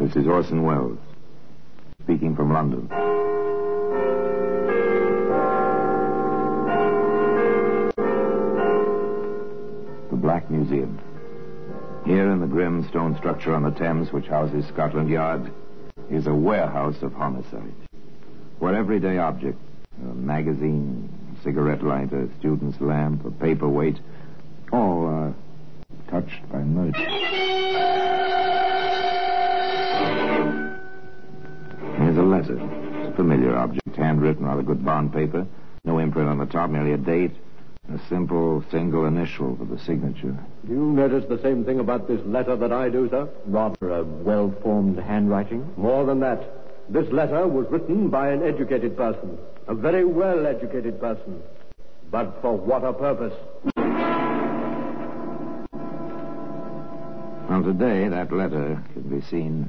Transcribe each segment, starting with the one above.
This is Orson Welles, speaking from London. The Black Museum. Here in the grim stone structure on the Thames, which houses Scotland Yard, is a warehouse of homicide. Where everyday object, a magazine, a cigarette lighter, a student's lamp, a paperweight, all are touched by murder. Here's a letter. It's a familiar object, handwritten on a good bond paper. No imprint on the top, merely a date. A simple single initial for the signature. Do you notice the same thing about this letter that I do, sir? Rather a well formed handwriting. More than that. This letter was written by an educated person. A very well educated person. But for what a purpose? Well, today, that letter can be seen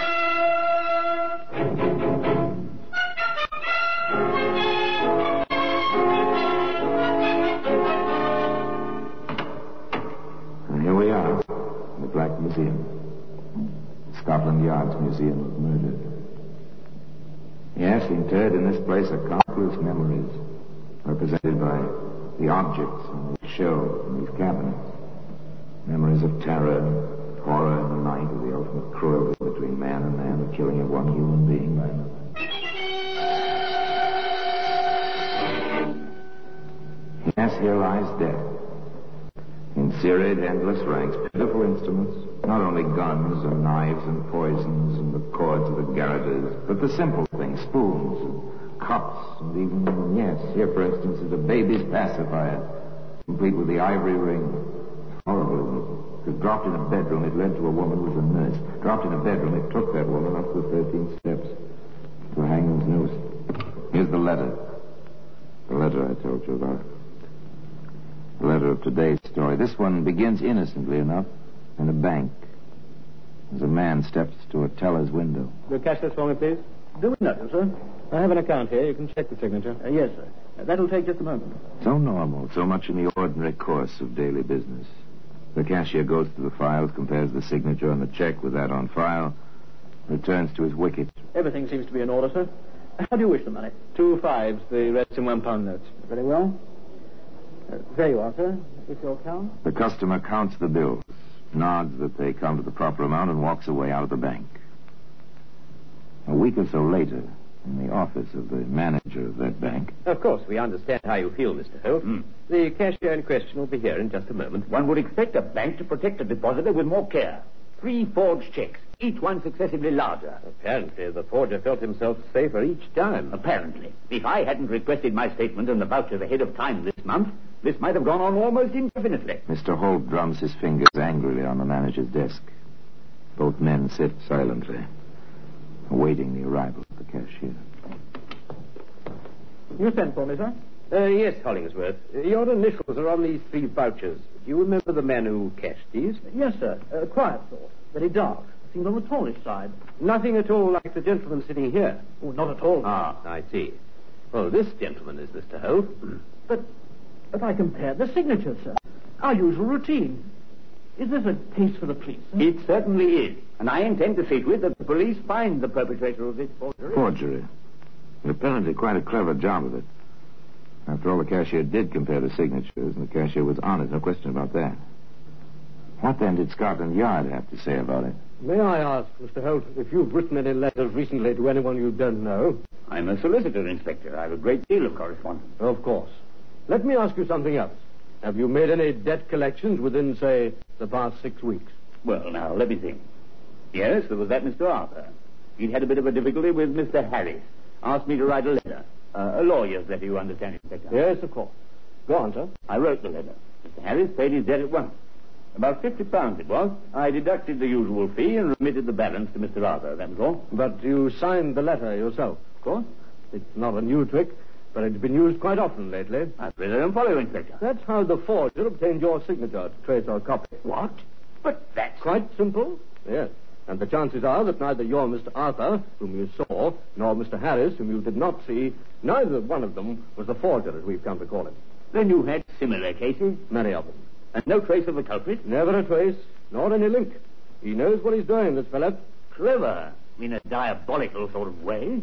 Museum. Scotland Yard's Museum of Murder. Yes, interred in this place are countless memories, represented by the objects on the show in these cabinets. Memories of terror, horror in the night, of the ultimate cruelty between man and man, the killing of one human being by another. Yes, here lies death. In serried, endless ranks, pitiful instruments, not only guns and knives and poisons and the cords of the garroters, but the simple things, spoons and cups and even, yes, here, for instance, is a baby's pacifier, complete with the ivory ring. Horrible. It dropped in a bedroom. It led to a woman who was a nurse. Dropped in a bedroom. It took that woman up the 13 steps to a hangman's noose. Here's the letter. The letter I told you about. The letter of today's story. This one begins innocently enough in a bank. As a man steps to a teller's window. Will you catch this for me, please? Do we know, sir? I have an account here. You can check the signature. Uh, yes, sir. Uh, that'll take just a moment. So normal, so much in the ordinary course of daily business. The cashier goes to the files, compares the signature on the check with that on file, returns to his wicket. Everything seems to be in order, sir. How do you wish the money? Two fives, the rest in one pound notes. Very well. Uh, there you are, sir. With your account. The customer counts the bills, nods that they come to the proper amount, and walks away out of the bank. A week or so later, in the office of the manager of that bank, Of course, we understand how you feel, Mr. Holt. Hmm. The cashier in question will be here in just a moment. One would expect a bank to protect a depositor with more care. Three forged checks, each one successively larger. Apparently, the forger felt himself safer each time. Apparently. If I hadn't requested my statement and the vouchers ahead of time this month, this might have gone on almost indefinitely. Mr. Holt drums his fingers angrily on the manager's desk. Both men sit silently, awaiting the arrival of the cashier. You sent for me, sir? Uh, yes, Hollingsworth. Your initials are on these three vouchers. Do you remember the man who cashed these? Yes, sir. Uh, quiet sort. Very dark. Seemed on the tallish side. Nothing at all like the gentleman sitting here. Oh, not at all. Ah, I see. Well, this gentleman is Mr. Holt. But, but I compared the signatures, sir. Our usual routine. Is this a case for the police? sir? It certainly is. And I intend to see to it that the police find the perpetrator of this forgery. Forgery. And apparently quite a clever job of it. After all, the cashier did compare the signatures, and the cashier was honest, no question about that. What then did Scotland Yard have to say about it? May I ask, Mr. Holt, if you've written any letters recently to anyone you don't know? I'm a solicitor, Inspector. I have a great deal of correspondence. Of course. Let me ask you something else. Have you made any debt collections within, say, the past six weeks? Well, now, let me think. Yes, there was that Mr. Arthur. He'd had a bit of a difficulty with Mr. Harris. Asked me to write a letter. Uh, a lawyer's letter, you understand, Inspector. Yes, of course. Go on, sir. I wrote the letter. Mr. Harris paid his debt at once. About fifty pounds it was. I deducted the usual fee and remitted the balance to Mr. Arthur. That was all. But you signed the letter yourself. Of course. It's not a new trick, but it's been used quite often lately. I really don't follow, Inspector. That's how the forger obtained your signature to trace our copy. What? But that's... Quite simple, yes. And the chances are that neither your Mr. Arthur, whom you saw, nor Mr. Harris, whom you did not see, neither one of them was the forger, as we've come to call him. Then you had similar cases? Many of them. And no trace of the culprit? Never a trace, nor any link. He knows what he's doing, this fellow. Clever. In a diabolical sort of way.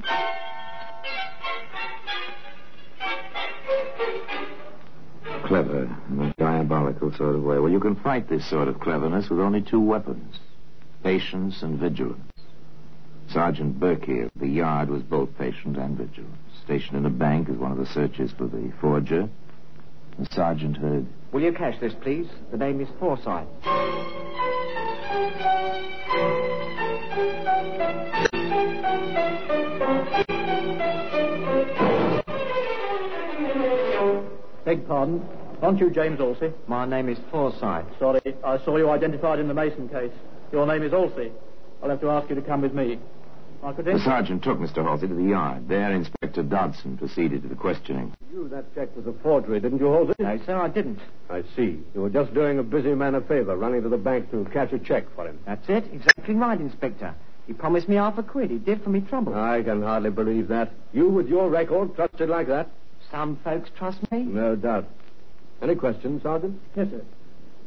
Clever in a diabolical sort of way. Well, you can fight this sort of cleverness with only two weapons patience and vigilance. Sergeant Berkey of the yard was both patient and vigilant. Stationed in a bank as one of the searchers for the forger. The sergeant heard. Will you cash this, please? The name is Forsyth. Beg pardon. Aren't you James Halsey? My name is Forsyth. Sorry, I saw you identified in the Mason case. Your name is Halsey. I'll have to ask you to come with me. My The sergeant took Mr. Halsey to the yard. There, Inspector Dodson proceeded to the questioning. You, that check was a forgery, didn't you, Halsey? No, sir, I didn't. I see. You were just doing a busy man a favor, running to the bank to cash a check for him. That's it. Exactly right, Inspector. He promised me half a quid. He did for me trouble. I can hardly believe that. You, with your record, trusted like that? Some folks trust me. No doubt. Any questions, Sergeant? Yes, sir.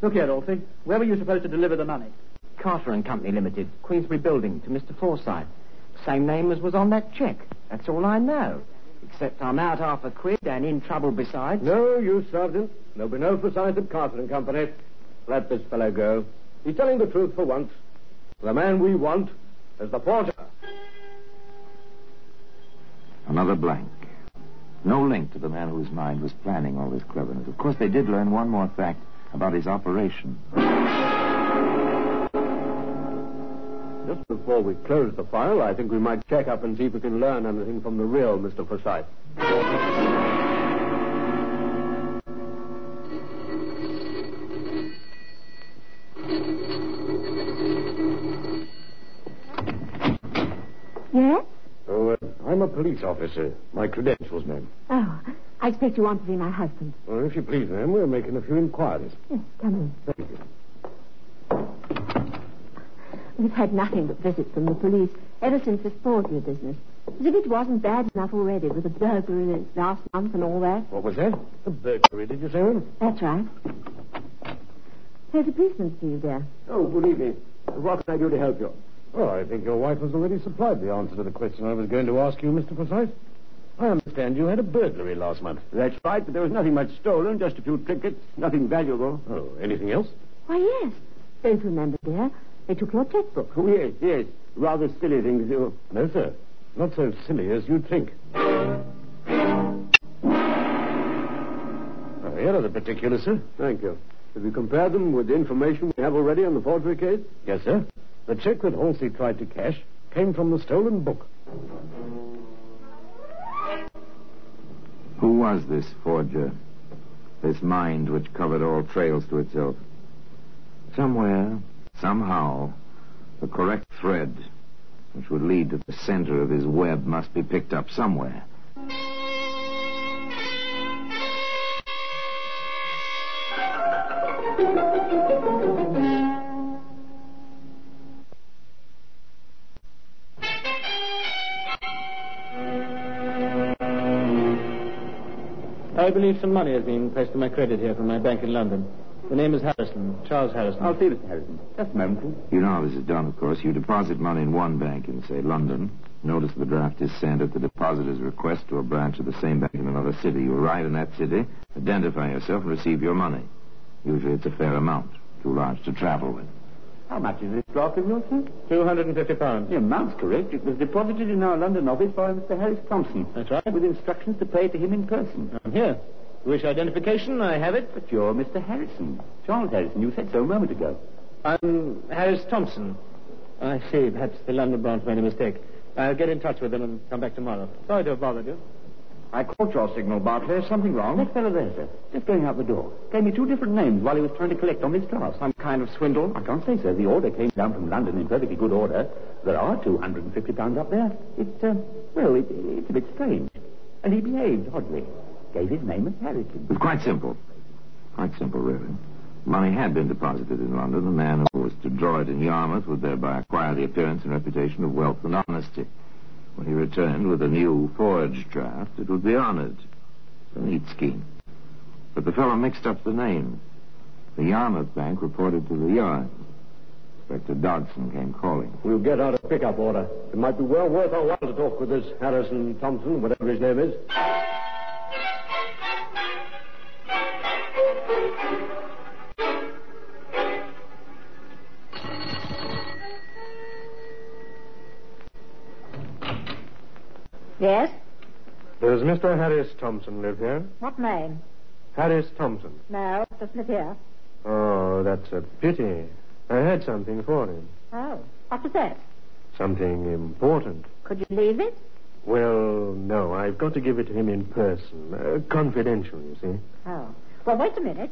Look here, Halsey. Where were you supposed to deliver the money? Carter and Company Limited, Queensbury Building, to Mr. Forsyth. Same name as was on that check. That's all I know. Except I'm out half a quid and in trouble besides. No, you, Sergeant. There'll be no Forsyth at Carter and Company. Let this fellow go. He's telling the truth for once. The man we want is the forger. Another blank. No link to the man whose mind was planning all this cleverness. Of course, they did learn one more fact about his operation. Just before we close the file, I think we might check up and see if we can learn anything from the real Mr. Forsyth. I'm a police officer. My credentials, ma'am. Oh, I expect you want to see my husband. Well, if you please, ma'am, we're making a few inquiries. Yes, come in. Thank you. We've had nothing but visits from the police ever since this forgery business. As if it wasn't bad enough already with the burglary last month and all that. What was that? The burglary, did you say, ma'am? That's right. There's a policeman for you there. Oh, good evening. What can I do to help you? Oh, I think your wife has already supplied the answer to the question I was going to ask you, Mr. Forsyth. I understand you had a burglary last month. That's right, but there was nothing much stolen, just a few trinkets, nothing valuable. Oh, anything else? Why, yes. Don't you remember, dear? They took your checkbook. Oh, yes, yes. Rather silly things, too. No, sir. Not so silly as you'd think. Oh, here are the particulars, sir. Thank you. Have you compared them with the information we have already on the forgery case? Yes, sir. The check that Halsey tried to cash came from the stolen book. Who was this forger? This mind which covered all trails to itself? Somewhere, somehow, the correct thread which would lead to the center of his web must be picked up somewhere. I believe some money has been placed to my credit here from my bank in London. The name is Harrison, Charles Harrison. I'll see Mr. Harrison. Just a moment, please. You know how this is done, of course. You deposit money in one bank in, say, London. Notice of the draft is sent at the depositor's request to a branch of the same bank in another city. You arrive in that city, identify yourself, and receive your money. Usually it's a fair amount, too large to travel with. How much is this draft of yours, sir? Two hundred and fifty pounds. The amount's correct. It was deposited in our London office by Mr. Harris Thompson. That's right. With instructions to pay to him in person. I'm here. Wish identification? I have it. But you're Mr. Harrison. Charles Harrison. You said so a moment ago. I'm Harris Thompson. I see. Perhaps the London branch made a mistake. I'll get in touch with them and come back tomorrow. Sorry to have bothered you. I caught your signal, Barclay. Is something wrong? That fellow there, sir, just going out the door, gave me two different names while he was trying to collect on this draft. Some kind of swindle? I can't say, sir. The order came down from London in perfectly good order. There are 250 pounds up there. It, uh, well, it, it's a bit strange. And he behaved oddly. Gave his name as Harrison. It's quite simple. Quite simple, really. Money had been deposited in London. The man who was to draw it in Yarmouth would thereby acquire the appearance and reputation of wealth and honesty. When he returned with a new forged draft, it would be honored. A neat scheme. But the fellow mixed up the names. The Yarmouth Bank reported to the Yard. Inspector Dodson came calling. We'll get out a pickup order. It might be well worth our while to talk with this Harrison Thompson, whatever his name is. Yes? Does Mr. Harris Thompson live here? What name? Harris Thompson. No, doesn't live here. Oh, that's a pity. I had something for him. Oh, what was that? Something important. Could you leave it? Well, no, I've got to give it to him in person. Uh, confidential, you see. Oh. Well, wait a minute.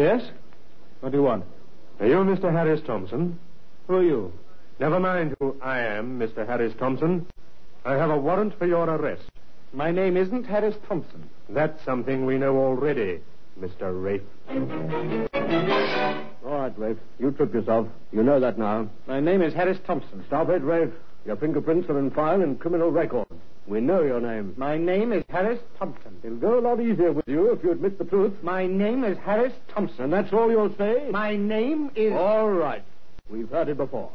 Yes? What do you want? Are you Mr. Harris Thompson? Who are you? Never mind who I am, Mr. Harris Thompson. I have a warrant for your arrest. My name isn't Harris Thompson. That's something we know already, Mr. Rafe. All right, Rafe. You tripped yourself. You know that now. My name is Harris Thompson. Stop it, Rafe. Your fingerprints are in file in criminal records. We know your name. My name is Harris Thompson. It'll go a lot easier with you if you admit the truth. My name is Harris Thompson. And that's all you'll say? My name is. All right. We've heard it before.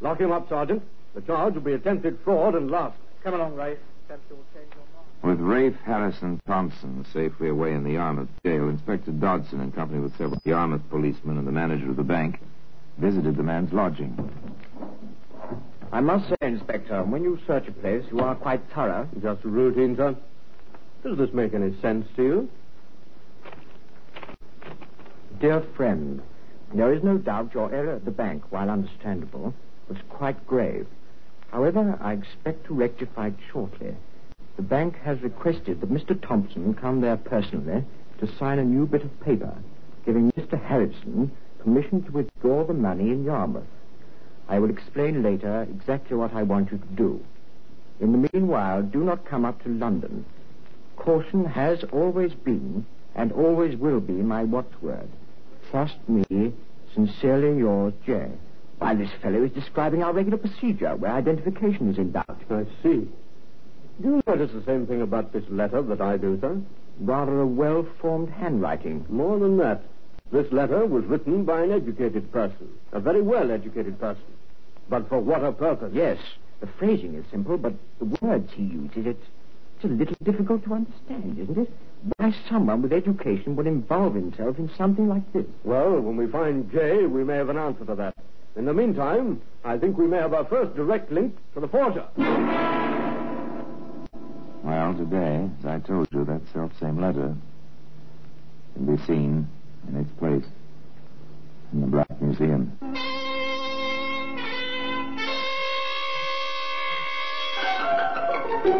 Lock him up, Sergeant. The charge will be attempted fraud and larceny. Come along, Rafe. Perhaps you'll change your mind. With Rafe Harrison Thompson safely away in the Yarmouth jail, Inspector Dodson, in company with several Yarmouth policemen and the manager of the bank, visited the man's lodging. I must say, Inspector, when you search a place, you are quite thorough. Just a routine, sir. Does this make any sense to you? Dear friend, there is no doubt your error at the bank, while understandable, was quite grave. However, I expect to rectify it shortly. The bank has requested that Mr. Thompson come there personally to sign a new bit of paper, giving Mr. Harrison permission to withdraw the money in Yarmouth. I will explain later exactly what I want you to do. In the meanwhile, do not come up to London. Caution has always been and always will be my watchword. Trust me, sincerely yours, J. Why, this fellow is describing our regular procedure where identification is in doubt. I see. Do you notice the same thing about this letter that I do, sir? Rather a well-formed handwriting. More than that. This letter was written by an educated person, a very well-educated person. But for what a purpose? Yes, the phrasing is simple, but the words he uses, it's, it's a little difficult to understand, isn't it? Why someone with education would involve himself in something like this. Well, when we find Jay, we may have an answer to that. In the meantime, I think we may have our first direct link to the forger. Well, today, as I told you, that self-same letter can be seen in its place in the Black Museum. The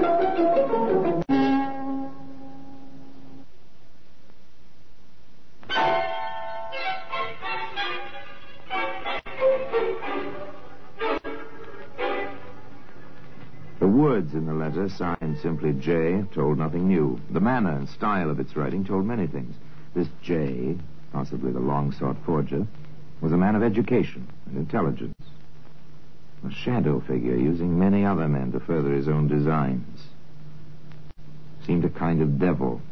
words in the letter, signed simply J, told nothing new. The manner and style of its writing told many things. This J, possibly the long-sought forger, was a man of education and intelligence. A shadow figure using many other men to further his own designs. Seemed a kind of devil.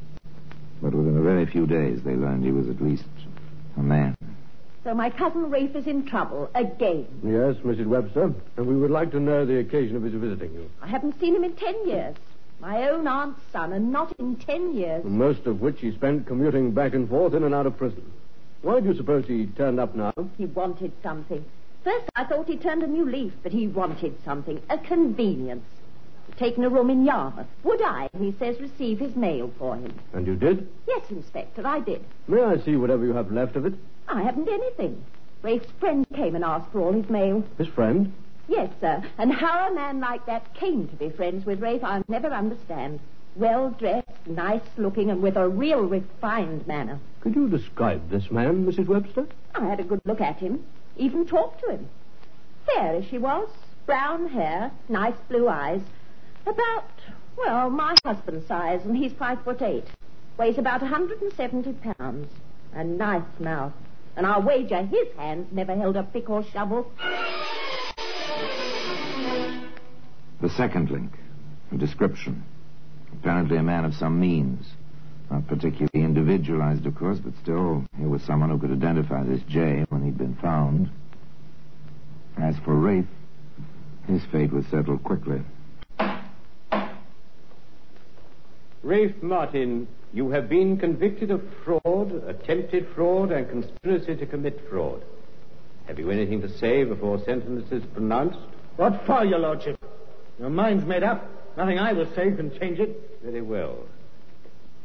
But within a very few days, they learned he was at least a man. So my cousin Rafe is in trouble again. Yes, Mrs. Webster. And we would like to know the occasion of his visiting you. I haven't seen him in ten years. My own aunt's son, and not in ten years. Most of which he spent commuting back and forth in and out of prison. Why do you suppose he turned up now? He wanted something. First, I thought he turned a new leaf, but he wanted something. A convenience. Taken a room in Yarmouth. Would I, he says, receive his mail for him? And you did? Yes, Inspector, I did. May I see whatever you have left of it? I haven't anything. Rafe's friend came and asked for all his mail. His friend? Yes, sir. And how a man like that came to be friends with Rafe, I'll never understand. Well dressed, nice looking, and with a real refined manner. Could you describe this man, Mrs. Webster? I had a good look at him, even talked to him. Fair as she was, brown hair, nice blue eyes. About, well, my husband's size, and he's five foot eight. Weighs about 170 pounds. A nice mouth. And I'll wager his hands never held a pick or shovel. The second link, a description. Apparently a man of some means. Not particularly individualized, of course, but still, here was someone who could identify this Jay when he'd been found. As for Rafe, his fate was settled quickly. Rafe Martin, you have been convicted of fraud, attempted fraud, and conspiracy to commit fraud. Have you anything to say before sentence is pronounced? What for, your lordship? Your mind's made up. Nothing I will say can change it. Very well.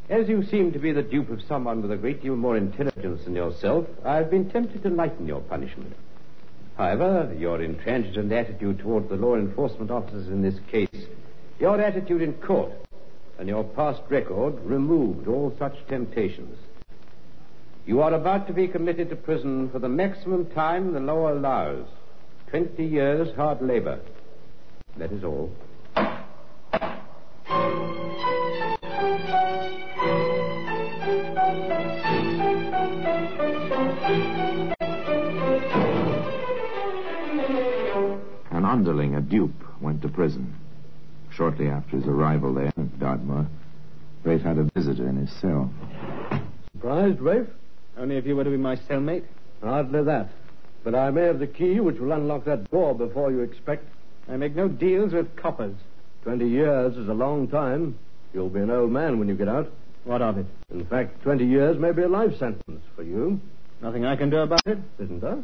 As you seem to be the dupe of someone with a great deal more intelligence than yourself, I've been tempted to lighten your punishment. However, your intransigent attitude toward the law enforcement officers in this case, your attitude in court, and your past record removed all such temptations. You are about to be committed to prison for the maximum time the law allows 20 years hard labor. That is all. Underling, a dupe, went to prison. Shortly after his arrival there in Dartmoor, Rafe had a visitor in his cell. Surprised, Rafe? Only if you were to be my cellmate. Hardly that. But I may have the key which will unlock that door before you expect. I make no deals with coppers. Twenty years is a long time. You'll be an old man when you get out. What of it? In fact, twenty years may be a life sentence for you, Nothing I can do about it? isn't there?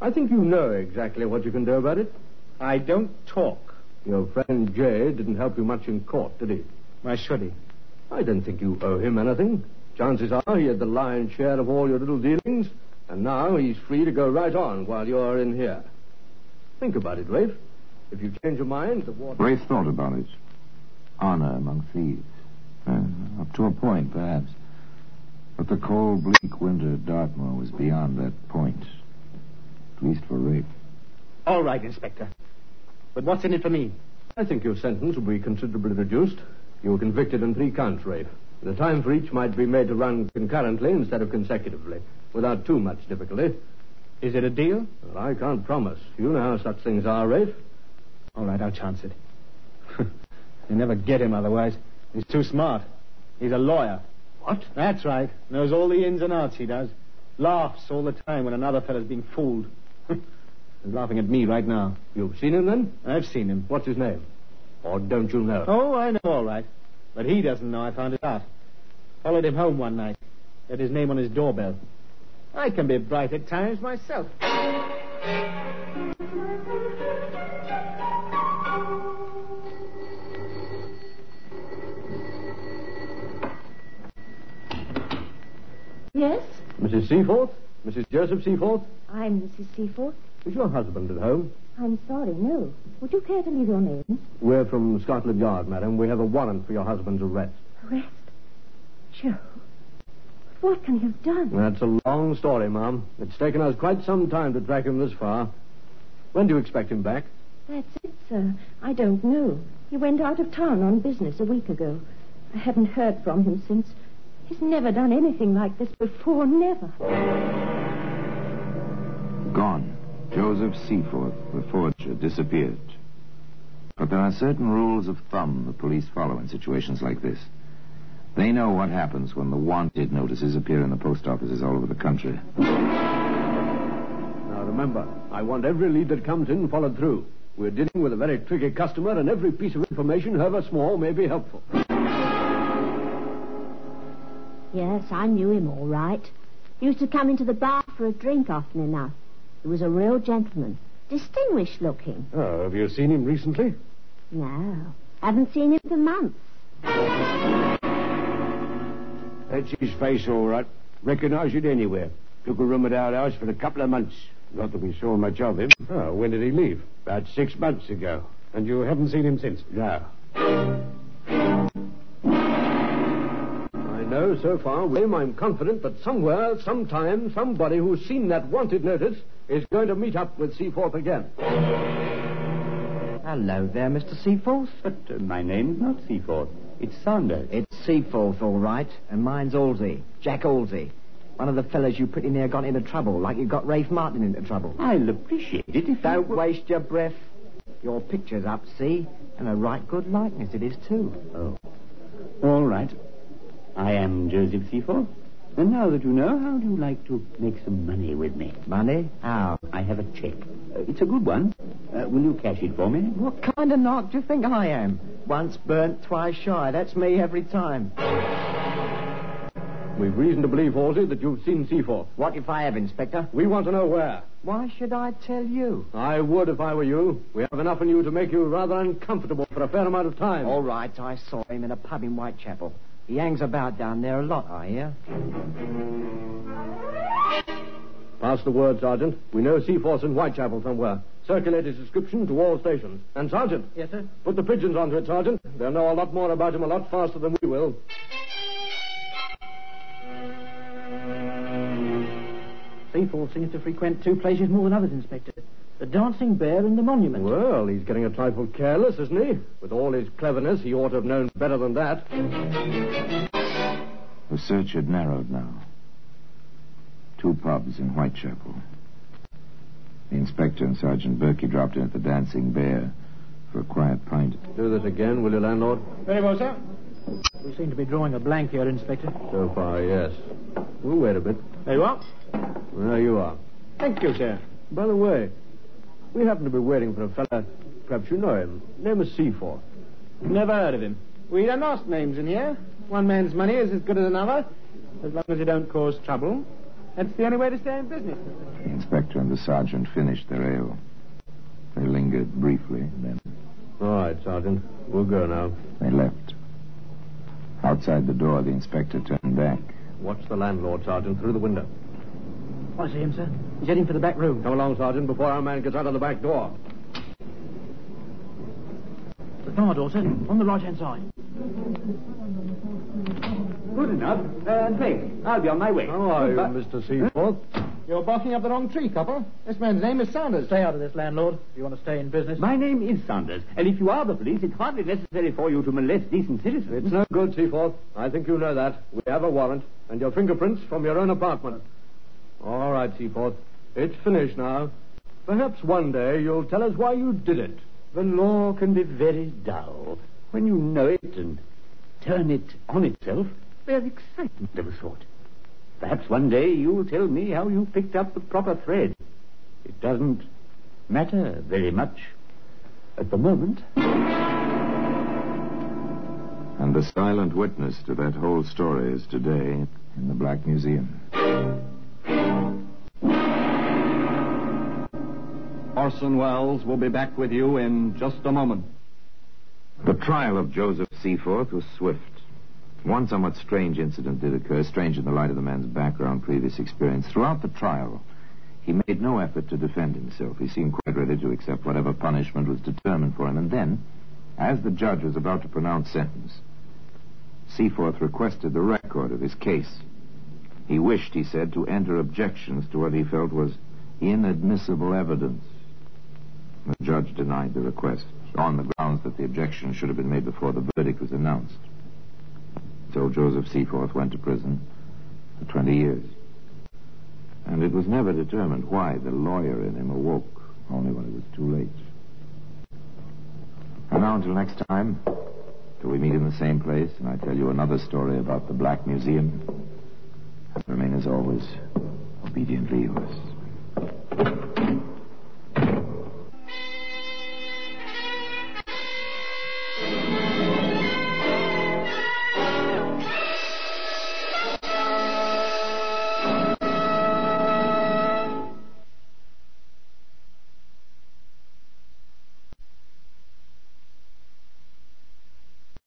I think you know exactly what you can do about it. I don't talk. Your friend Jay didn't help you much in court, did he? Why should he? I don't think you owe him anything. Chances are he had the lion's share of all your little dealings, and now he's free to go right on while you're in here. Think about it, Rafe. If you change your mind, the water. Rafe thought about it. Honor among thieves. Uh, up to a point, perhaps. But the cold, bleak winter at Dartmoor was beyond that point. At least for Rafe. All right, Inspector. But what's in it for me? I think your sentence will be considerably reduced. You were convicted on three counts, Rafe. The time for each might be made to run concurrently instead of consecutively, without too much difficulty. Is it a deal? Well, I can't promise. You know how such things are, Rafe. All right, I'll chance it. you never get him otherwise. He's too smart. He's a lawyer. What? That's right. Knows all the ins and outs, he does. Laughs all the time when another fellow's being fooled. He's laughing at me right now. You've seen him then? I've seen him. What's his name? Or don't you know? Oh, I know all right. But he doesn't know I found it out. Followed him home one night. Had his name on his doorbell. I can be bright at times myself. Yes? Mrs. Seaforth? Mrs. Joseph Seaforth? I'm Mrs. Seaforth. Is your husband at home? I'm sorry, no. Would you care to leave your name? We're from Scotland Yard, madam. We have a warrant for your husband's arrest. Arrest? Joe. What can he have done? That's a long story, ma'am. It's taken us quite some time to track him this far. When do you expect him back? That's it, sir. I don't know. He went out of town on business a week ago. I haven't heard from him since. He's never done anything like this before, never. Gone. Joseph Seaforth, the forger, disappeared. But there are certain rules of thumb the police follow in situations like this. They know what happens when the wanted notices appear in the post offices all over the country. Now, remember, I want every lead that comes in followed through. We're dealing with a very tricky customer, and every piece of information, however small, may be helpful. Yes, I knew him all right. He Used to come into the bar for a drink often enough. He was a real gentleman. Distinguished looking. Oh, have you seen him recently? No. Haven't seen him for months. That's his face, all right. Recognize it anywhere. Took a room at our house for a couple of months. Not that we saw much of him. Oh, when did he leave? About six months ago. And you haven't seen him since? No. No, so far, William, I'm confident that somewhere, sometime, somebody who's seen that wanted notice is going to meet up with Seaforth again. Hello there, Mr. Seaforth. But uh, my name's not Seaforth. It's Saunders. It's Seaforth, all right, and mine's Halsey, Jack Halsey. One of the fellows you pretty near got into trouble, like you got Rafe Martin into trouble. I'll appreciate it if Don't you... waste your breath. Your picture's up, see? And a right good likeness it is, too. Oh. All right. I am Joseph Seaforth. And now that you know, how do you like to make some money with me? Money? How? I have a check. Uh, it's a good one. Uh, will you cash it for me? What kind of knock do you think I am? Once burnt, twice shy. That's me every time. We've reason to believe, Halsey, that you've seen Seaforth. What if I have, Inspector? We want to know where. Why should I tell you? I would if I were you. We have enough in you to make you rather uncomfortable for a fair amount of time. All right, I saw him in a pub in Whitechapel. He hangs about down there a lot, I hear. Pass the word, Sergeant. We know Seaforth's in Whitechapel somewhere. Circulate his description to all stations. And, Sergeant. Yes, sir? Put the pigeons onto it, Sergeant. They'll know a lot more about him a lot faster than we will. Seaforth seems to frequent two places more than others, Inspector. The Dancing Bear in the Monument. Well, he's getting a trifle careless, isn't he? With all his cleverness, he ought to have known better than that. The search had narrowed now. Two pubs in Whitechapel. The inspector and Sergeant Berkey dropped in at the Dancing Bear for a quiet pint. Do this again, will you, landlord? Very well, sir. We seem to be drawing a blank here, Inspector. So far, yes. We'll wait a bit. There you are. There you are. Thank you, sir. By the way, we happen to be waiting for a fella. Perhaps you know him. Name is Seaforth. Never heard of him. We don't ask names in here. One man's money is as good as another, as long as you don't cause trouble. That's the only way to stay in business. The inspector and the sergeant finished their ale. They lingered briefly, then All right, Sergeant. We'll go now. they left. Outside the door, the inspector turned back. Watch the landlord, Sergeant, through the window. I see him, sir. He's heading for the back room. Come along, Sergeant, before our man gets out of the back door. The bar door, sir. On the right-hand side. Good enough. Uh, Blake, I'll be on my way. How are you, Goodbye. Mr. Seaforth? You're barking up the wrong tree, couple. This man's name is Saunders. Stay out of this, landlord, if you want to stay in business. My name is Saunders, and if you are the police, it's hardly necessary for you to molest decent citizens. It's no good, Seaforth. I think you know that. We have a warrant, and your fingerprints from your own apartment. All right, Seaforth. It's finished now. Perhaps one day you'll tell us why you did it. The law can be very dull. When you know it and turn it on itself, there's excitement of a sort. Perhaps one day you'll tell me how you picked up the proper thread. It doesn't matter very much at the moment. And the silent witness to that whole story is today in the Black Museum. Orson Welles will be back with you in just a moment. The trial of Joseph Seaforth was swift. One somewhat strange incident did occur, strange in the light of the man's background, previous experience. Throughout the trial, he made no effort to defend himself. He seemed quite ready to accept whatever punishment was determined for him. And then, as the judge was about to pronounce sentence, Seaforth requested the record of his case. He wished, he said, to enter objections to what he felt was inadmissible evidence. The judge denied the request on the grounds that the objection should have been made before the verdict was announced. So Joseph Seaforth went to prison for 20 years. And it was never determined why the lawyer in him awoke, only when it was too late. And now until next time, till we meet in the same place and I tell you another story about the Black Museum, remain as always obediently yours.